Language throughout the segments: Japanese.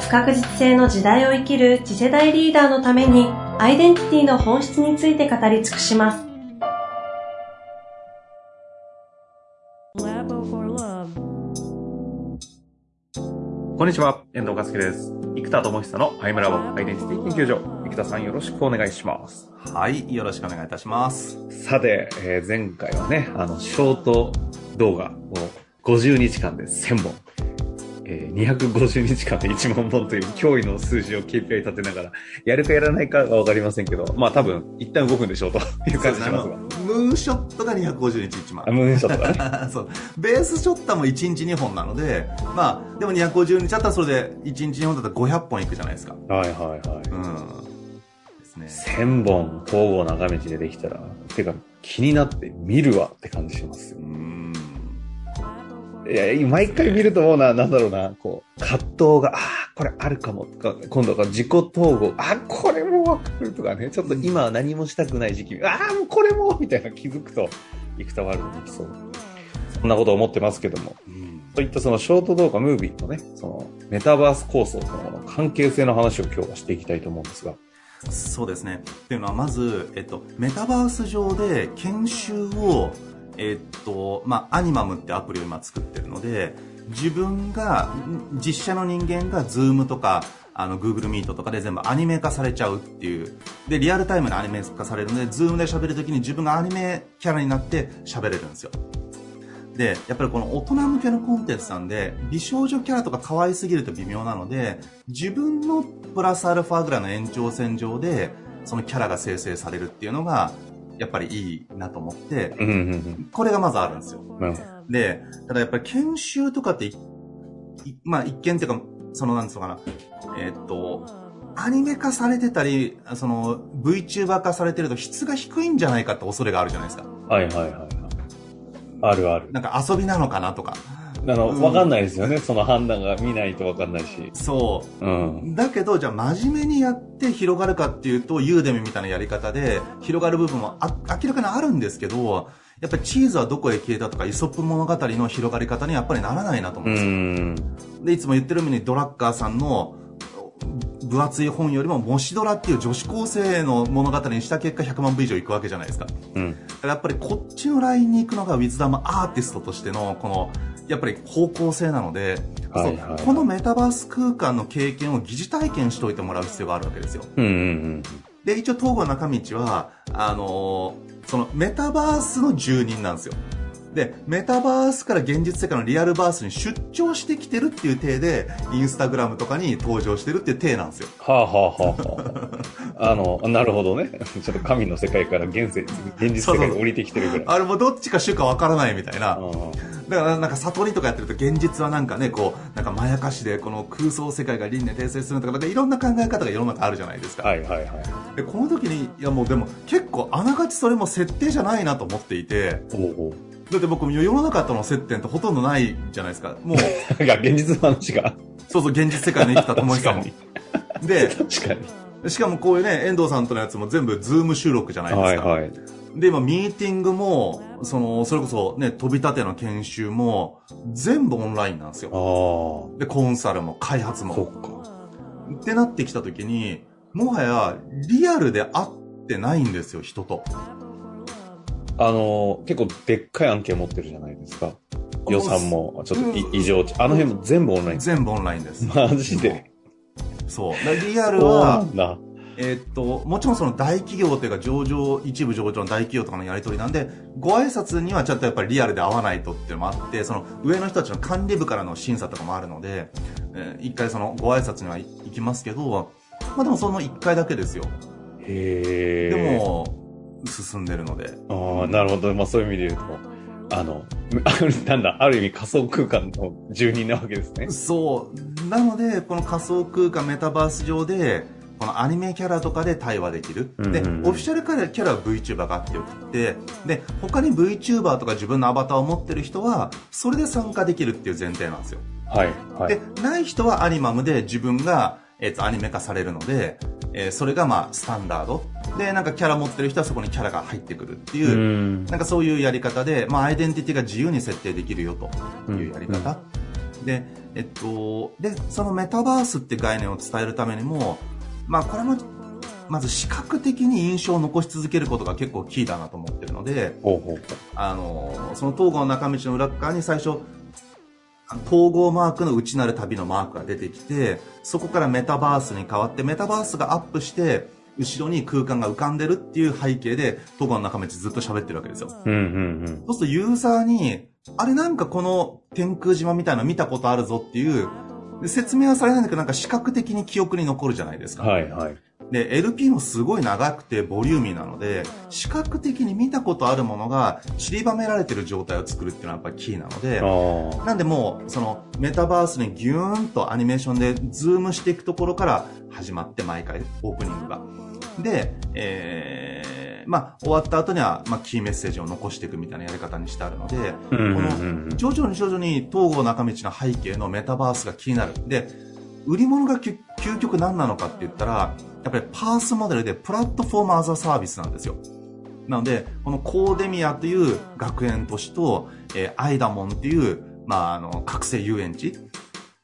不確実性の時代を生きる次世代リーダーのためにアイデンティティの本質について語り尽くします。こんにちは、遠藤和樹です。生田智久のアイムラボアイデンティティ研究所。生田さんよろしくお願いします。はい、よろしくお願いいたします。さて、えー、前回はね、あの、ショート動画を50日間で1000本えー、250日間で1万本という驚異の数字を KPI 立てながら、やるかやらないかはわかりませんけど、まあ多分、一旦動くんでしょうという感じしますが。ムーンショットが250日1万。ムーンショットがね。そう。ベースショットも1日2本なので、まあ、でも250日あったらそれで1日2本だったら500本いくじゃないですか。はいはいはい。うん。ですね。1000本交互長道でできたら、てか気になって見るわって感じしますよ。うんいや、毎回見ると思うな、なんだろうな、こう、葛藤が、ああ、これあるかもとか、今度は自己統合、あこれもわかるとかね、ちょっと今は何もしたくない時期、ああ、もうこれもみたいな気づくと、幾多ワールドできそう。そんなこと思ってますけども。うん、そういったそのショート動画、ムービーとね、そのメタバース構想との関係性の話を今日はしていきたいと思うんですが。そうですね。っていうのは、まず、えっと、メタバース上で研修をえー、っと、まあ、アニマムってアプリを今作ってるので、自分が、実写の人間が Zoom とか、あの、Google Meet とかで全部アニメ化されちゃうっていう。で、リアルタイムでアニメ化されるので、Zoom で喋るときに自分がアニメキャラになって喋れるんですよ。で、やっぱりこの大人向けのコンテンツなんで、美少女キャラとか可愛すぎると微妙なので、自分のプラスアルファぐらいの延長線上で、そのキャラが生成されるっていうのが、やっぱりいいなと思って、これがまずあるんですよ。で、ただやっぱり研修とかって、まあ一見っていうか、そのなんつうのかな、えー、っと、アニメ化されてたり、その VTuber 化されてると質が低いんじゃないかって恐れがあるじゃないですか。はいはいはい。あるある。なんか遊びなのかなとか。あの、わ、かんないですよね。その判断が見ないとわかんないし。そう。うん。だけど、じゃあ真面目にやって広がるかっていうと、ユーデミみたいなやり方で、広がる部分もあ明らかにあるんですけど、やっぱりチーズはどこへ消えたとか、イソップ物語の広がり方にやっぱりならないなと思うんですよ。で、いつも言ってるようにドラッカーさんの分厚い本よりも、もしドラっていう女子高生の物語にした結果100万部以上いくわけじゃないですか。うん。やっぱりこっちのラインに行くのがウィズダムアーティストとしての、この、やっぱり方向性なので、はいはい、このメタバース空間の経験を疑似体験しといてもらう必要があるわけですよ。うんうんうん、で、一応東郷中道は、あのー、そのメタバースの住人なんですよ。で、メタバースから現実世界のリアルバースに出張してきてるっていう体で、インスタグラムとかに登場してるっていう体なんですよ。はあはあはあはあ。あの、なるほどね。ちょっと神の世界から現世、現実世界に降りてきてるぐらい。あれもどっちか主かわからないみたいな。だからなんか悟りとかやってると現実はなんかね、こう、なんかまやかしでこの空想世界が輪廻転生するとか、なんかいろんな考え方が世の中あるじゃないですか。はいはいはい。で、この時に、いやもうでも結構あながちそれも設定じゃないなと思っていて、おうおうだって僕世の中との接点ってほとんどないじゃないですか。もう。いや、現実の話が。そうそう、現実世界に生きた友さんも。で、確かに。しかもこういうね、遠藤さんとのやつも全部ズーム収録じゃないですか。はいはい。で、今、ミーティングも、その、それこそね、飛び立ての研修も、全部オンラインなんですよ。で、コンサルも開発も。そっか。ってなってきたときに、もはや、リアルで会ってないんですよ、人と。あの、結構でっかい案件持ってるじゃないですか。予算も、ちょっと異常値。あの辺も全部オンライン全部オンラインです。マジで。そう。リアルは、えー、っと、もちろんその大企業というか上場、一部上場の大企業とかのやり取りなんで、ご挨拶にはちょっとやっぱりリアルで会わないとっていうのもあって、その上の人たちの管理部からの審査とかもあるので、えー、一回そのご挨拶には行きますけど、まあでもその一回だけですよ。へでも、進んでるので。ああ、なるほど。まあそういう意味で言うと。あの、なんだ、ある意味仮想空間の住人なわけですね。そう。なので、この仮想空間メタバース上で、このアニメキャラとかで対話できる。で、オフィシャルキャラは VTuber があってよくて、で、他に VTuber とか自分のアバターを持ってる人は、それで参加できるっていう前提なんですよ。はい。はい、で、ない人はアニマムで自分が、えっ、ー、と、アニメ化されるので、えー、それがまあ、スタンダード。で、なんかキャラ持ってる人はそこにキャラが入ってくるっていう、うなんかそういうやり方で、まあ、アイデンティティが自由に設定できるよというやり方。で、えっと、で、そのメタバースって概念を伝えるためにも、まあ、これも、まず視覚的に印象を残し続けることが結構キーだなと思ってるので、ほうほうあの、その東郷の中道の裏側に最初、統合マークの内なる旅のマークが出てきて、そこからメタバースに変わって、メタバースがアップして、後ろに空間が浮かんでるっていう背景で、動画の中でずっと喋ってるわけですよ。うんうんうん。そうするとユーザーに、あれなんかこの天空島みたいなの見たことあるぞっていう、説明はされないんだけど、なんか視覚的に記憶に残るじゃないですか。はいはい。で、LP もすごい長くてボリューミーなので、視覚的に見たことあるものが散りばめられてる状態を作るっていうのはやっぱりキーなので、なんでもう、そのメタバースにギューンとアニメーションでズームしていくところから始まって毎回オープニングが。で、えー、まあ、終わった後には、まあ、キーメッセージを残していくみたいなやり方にしてあるので、この、徐々に徐々に東郷中道の背景のメタバースが気になる。で、売り物が究極何なのかって言ったら、やっぱりパースモデルでプラットフォームアザサービスなんですよ。なので、このコーデミアという学園都市と、えー、アイダモンっていう、まあ、あの、覚醒遊園地。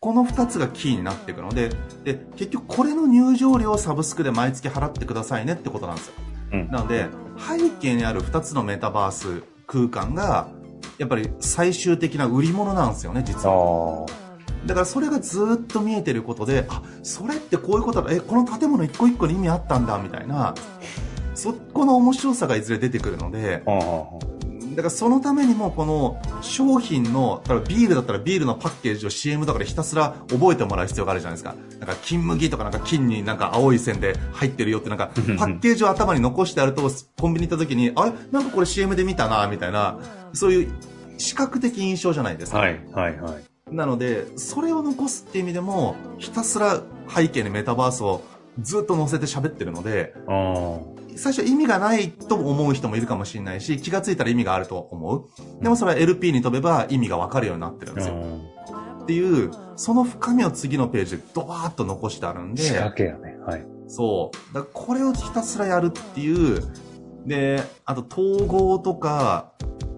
この二つがキーになっていくので、で、結局これの入場料をサブスクで毎月払ってくださいねってことなんですよ。うん、なので、背景にある二つのメタバース空間が、やっぱり最終的な売り物なんですよね、実は。だからそれがずっと見えてることで、あ、それってこういうことだ、え、この建物一個一個に意味あったんだ、みたいな、そこの面白さがいずれ出てくるので、だからそのためにもこの商品の、例えばビールだったらビールのパッケージを CM とかでひたすら覚えてもらう必要があるじゃないですか。なんか金麦とかなんか金になんか青い線で入ってるよってなんかパッケージを頭に残してあるとコンビニ行った時に、あれ？なんかこれ CM で見たな、みたいな、そういう視覚的印象じゃないですか。はい、はい、はい。なので、それを残すっていう意味でも、ひたすら背景にメタバースをずっと載せて喋ってるので、最初意味がないと思う人もいるかもしれないし、気がついたら意味があると思う。でもそれは LP に飛べば意味がわかるようになってるんですよ。っていう、その深みを次のページでドバーッと残してあるんで。仕掛けやね。はい。そう。だからこれをひたすらやるっていう、で、あと統合とか、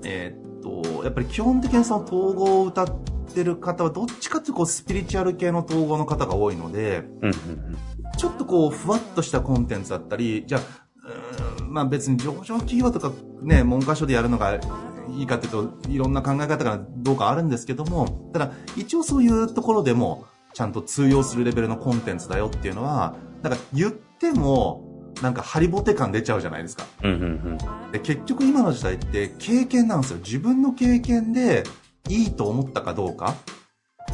えー、っと、やっぱり基本的にその統合を歌って、ってる方はどっちかっていうとこうスピリチュアル系の統合の方が多いので、ちょっとこうふわっとしたコンテンツだったり、じゃあ、まあ別に上場企業とかね、文科省でやるのがいいかっていうと、いろんな考え方がどうかあるんですけども、ただ一応そういうところでもちゃんと通用するレベルのコンテンツだよっていうのは、なんか言っても、なんかハリボテ感出ちゃうじゃないですか。で結局今の時代って経験なんですよ。自分の経験でいいと思ったかどうか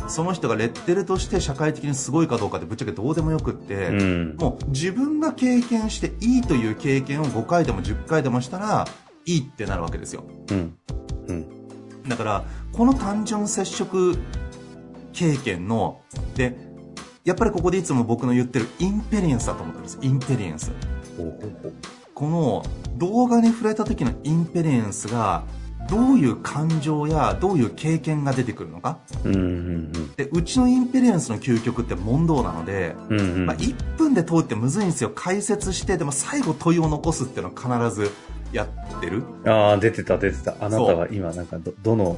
その人がレッテルとして社会的にすごいかどうかってぶっちゃけどうでもよくって、うん、もう自分が経験していいという経験を5回でも10回でもしたらいいってなるわけですよ。うん。うん、だからこの単純接触経験のでやっぱりここでいつも僕の言ってるエクスペリエンスだと思ってるんです。エクスペリエンス。この動画に触れた時のエクスペリエンスがどういう感情やどういう経験が出てくるのか、うんうんうん、でうちのエクスペリエンスの究極って問答なので、うんうん、まあ、1分で問うってむずいんですよ。解説してでも最後問いを残すっていうのは必ずやってる。ああ出てた出てた。あなたは今なんかどどの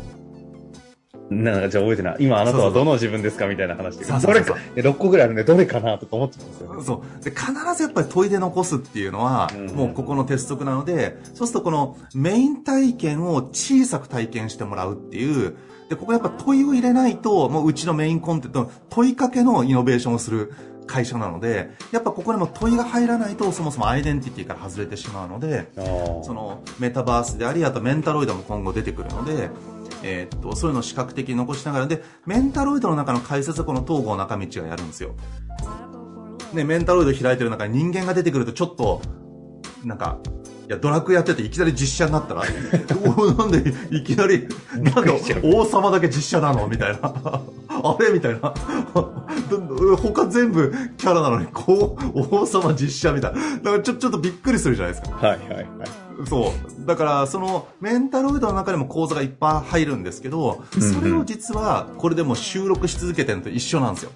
なんかじゃあ覚えてない。今あなたはどの自分ですかみたいな話で。どれか、6個ぐらいあるんでどれかなとか思っちゃうんですよ、ね。そう。で、必ずやっぱり問いで残すっていうのは、うんもうここの鉄則なので、そうするとこのメイン体験を小さく体験してもらうっていう、で、ここやっぱ問いを入れないと、もううちのメインコンテンツの問いかけのイノベーションをする会社なので、やっぱここでも問いが入らないとそもそもアイデンティティから外れてしまうので、そのメタバースであり、あとメンタロイドも今後出てくるので、えー、っと、そういうのを視覚的に残しながら、で、メンタロイドの中の解説はこの東郷中道がやるんですよ。ね、メンタロイド開いてる中に人間が出てくるとちょっと、なんか、や、ドラクエやってていきなり実写になったら、おなんでいきなり、なんで王様だけ実写なの？みたいな。あれ？みたいな。他全部キャラなのに、こう、王様実写みたいな。だからちょ、ちょっとびっくりするじゃないですか。はいはいはい。そう。だから、その、メンタロイドの中でも講座がいっぱい入るんですけど、それを実は、これでも収録し続けてるのと一緒なんですよ。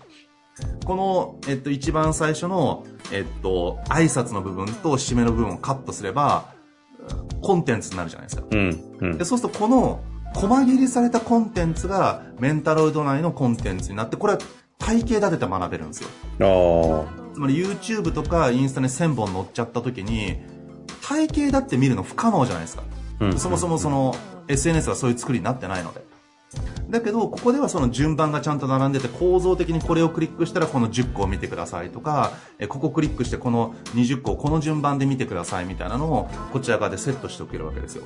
この、えっと、一番最初の、えっと、挨拶の部分と締めの部分をカットすれば、コンテンツになるじゃないですか。うんうん、でそうすると、この、細切りされたコンテンツが、メンタロイド内のコンテンツになって、これは体系立てて学べるんですよ。つまり YouTube とかインスタに1000本載っちゃった時に、体系だって見るの不可能じゃないですか。うん、そもそもその SNS はそういう作りになってないので。だけど、ここではその順番がちゃんと並んでて、構造的にこれをクリックしたらこの10個を見てくださいとか、えここクリックしてこの20個をこの順番で見てくださいみたいなのを、こちら側でセットしておけるわけですよ。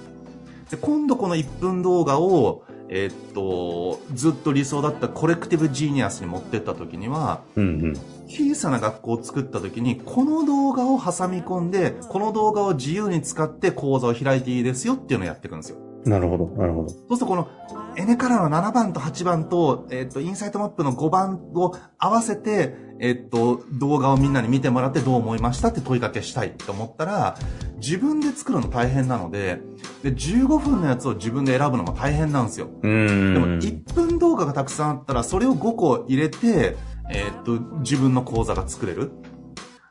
で、今度この1分動画を、えー、っと、ずっと理想だったコレクティブジーニアスに持ってった時には、うんうん、小さな学校を作った時に、この動画を挟み込んで、この動画を自由に使って講座を開いていいですよっていうのをやっていくんですよ。なるほど、なるほど。そうするとこの、エネカラーの7番と8番と、えっ、と、インサイトマップの5番を合わせて、えっ、と、動画をみんなに見てもらってどう思いましたって問いかけしたいと思ったら、自分で作るの大変なので、で、15分のやつを自分で選ぶのも大変なんですよ。でも、1分動画がたくさんあったら、それを5個入れて、えっ、と、自分の講座が作れる。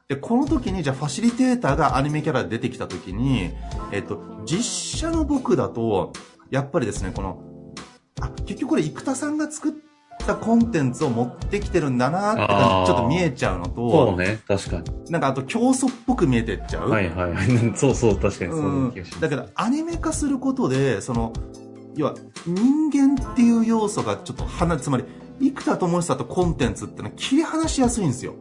で、この時に、じゃあファシリテーターがアニメキャラで出てきた時に、えっと、実写の僕だと、やっぱりですね、この、あ、結局これ生田さんが作ったコンテンツを持ってきてるんだなって感じ、ちょっと見えちゃうのと、そうね、確かに。なんかあと競争っぽく見えてっちゃう。はいはい。そうそう、確かにそうな気がします。うん、だけど、アニメ化することで、その、要は、人間っていう要素がちょっと離つまり、生田智久とコンテンツってのは切り離しやすいんですよ。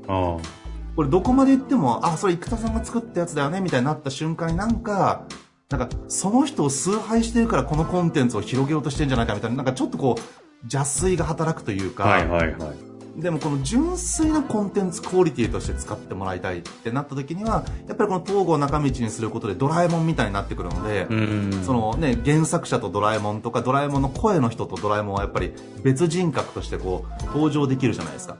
これどこまで行っても、あ、それ生田さんが作ったやつだよね、みたいになった瞬間になんか、なんか、その人を崇拝してるからこのコンテンツを広げようとしてるんじゃないかみたいな、なんかちょっとこう、邪推が働くというか、はいはいはい。でもこの純粋なコンテンツクオリティとして使ってもらいたいってなった時には、やっぱりこの東郷中道にすることでドラえもんみたいになってくるので、そのね、原作者とドラえもんとかドラえもんの声の人とドラえもんはやっぱり別人格としてこう、登場できるじゃないですか。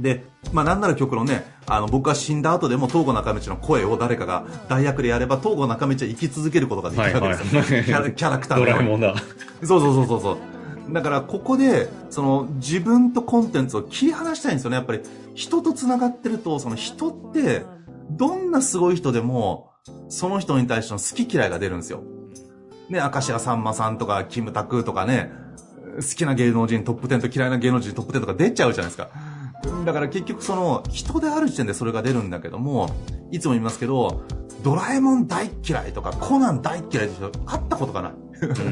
で、まあなんなら曲のね、あの僕が死んだ後でも東郷中道の声を誰かが代役でやれば東郷中道は生き続けることができるわけですよ。はいはい、キャ キャラクタードラえもんだ。そうそうそうそうそう。だからここで、その自分とコンテンツを切り離したいんですよね。やっぱり人と繋がってると、その人って、どんなすごい人でも、その人に対しての好き嫌いが出るんですよ。ね、明石家さんまさんとか、キムタクとかね、好きな芸能人トップ10と嫌いな芸能人トップ10とか出ちゃうじゃないですか。だから結局その人である時点でそれが出るんだけども、いつも言いますけど、ドラえもん大嫌いとか、コナン大嫌いって人会ったことがない。だか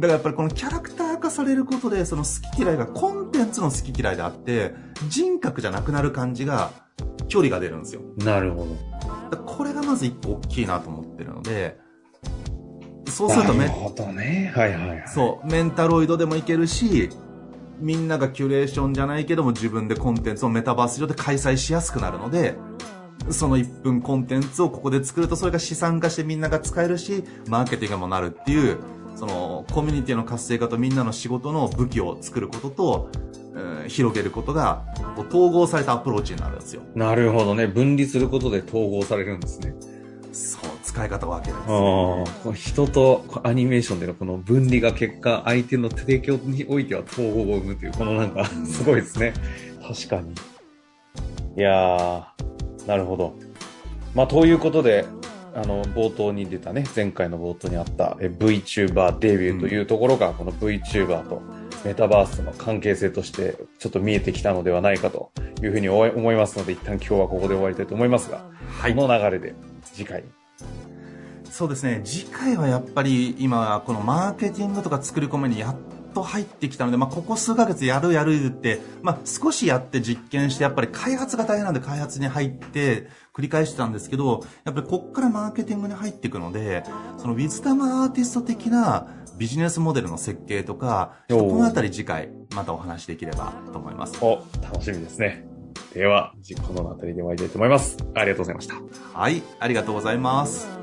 らやっぱりこのキャラクター化されることで、その好き嫌いがコンテンツの好き嫌いであって、人格じゃなくなる感じが、距離が出るんですよ。なるほど。これがまず一個大きいなと思ってるので、そうするとね。なるほどね。はいはいはい。そう、メンタロイドでもいけるし、みんながキュレーションじゃないけども自分でコンテンツをメタバース上で開催しやすくなるので、その1分コンテンツをここで作るとそれが資産化してみんなが使えるし、マーケティングもなるっていう、そのコミュニティの活性化とみんなの仕事の武器を作ることと、えー、広げることが統合されたアプローチになるんですよ。なるほどね。分離することで統合されるんですね。そう、使い方わけです、ね。人とアニメーションでのこの分離が結果、相手の提供においては統合を生むという、このなんか、すごいですね。確かに。いやー、なるほど。まあ、ということで、あの、冒頭に出たね、前回の冒頭にあったえ VTuber デビューというところが、この VTuber とメタバースの関係性としてちょっと見えてきたのではないかというふうに思いますので、一旦今日はここで終わりたいと思いますが、はい、この流れで次回そうですね次回はやっぱり今このマーケティングとか作り込みにやっと入ってきたので、まあ、ここ数ヶ月やるやるって、まあ、少しやって実験してやっぱり開発が大変なんで開発に入って繰り返してたんですけどやっぱりこっからマーケティングに入っていくのでそのウィズダムアーティスト的なビジネスモデルの設計とかこの辺り次回またお話しできればと思いますお楽しみですねでは、次回のあたりで終わりたいと思います。ありがとうございました。はい、ありがとうございます。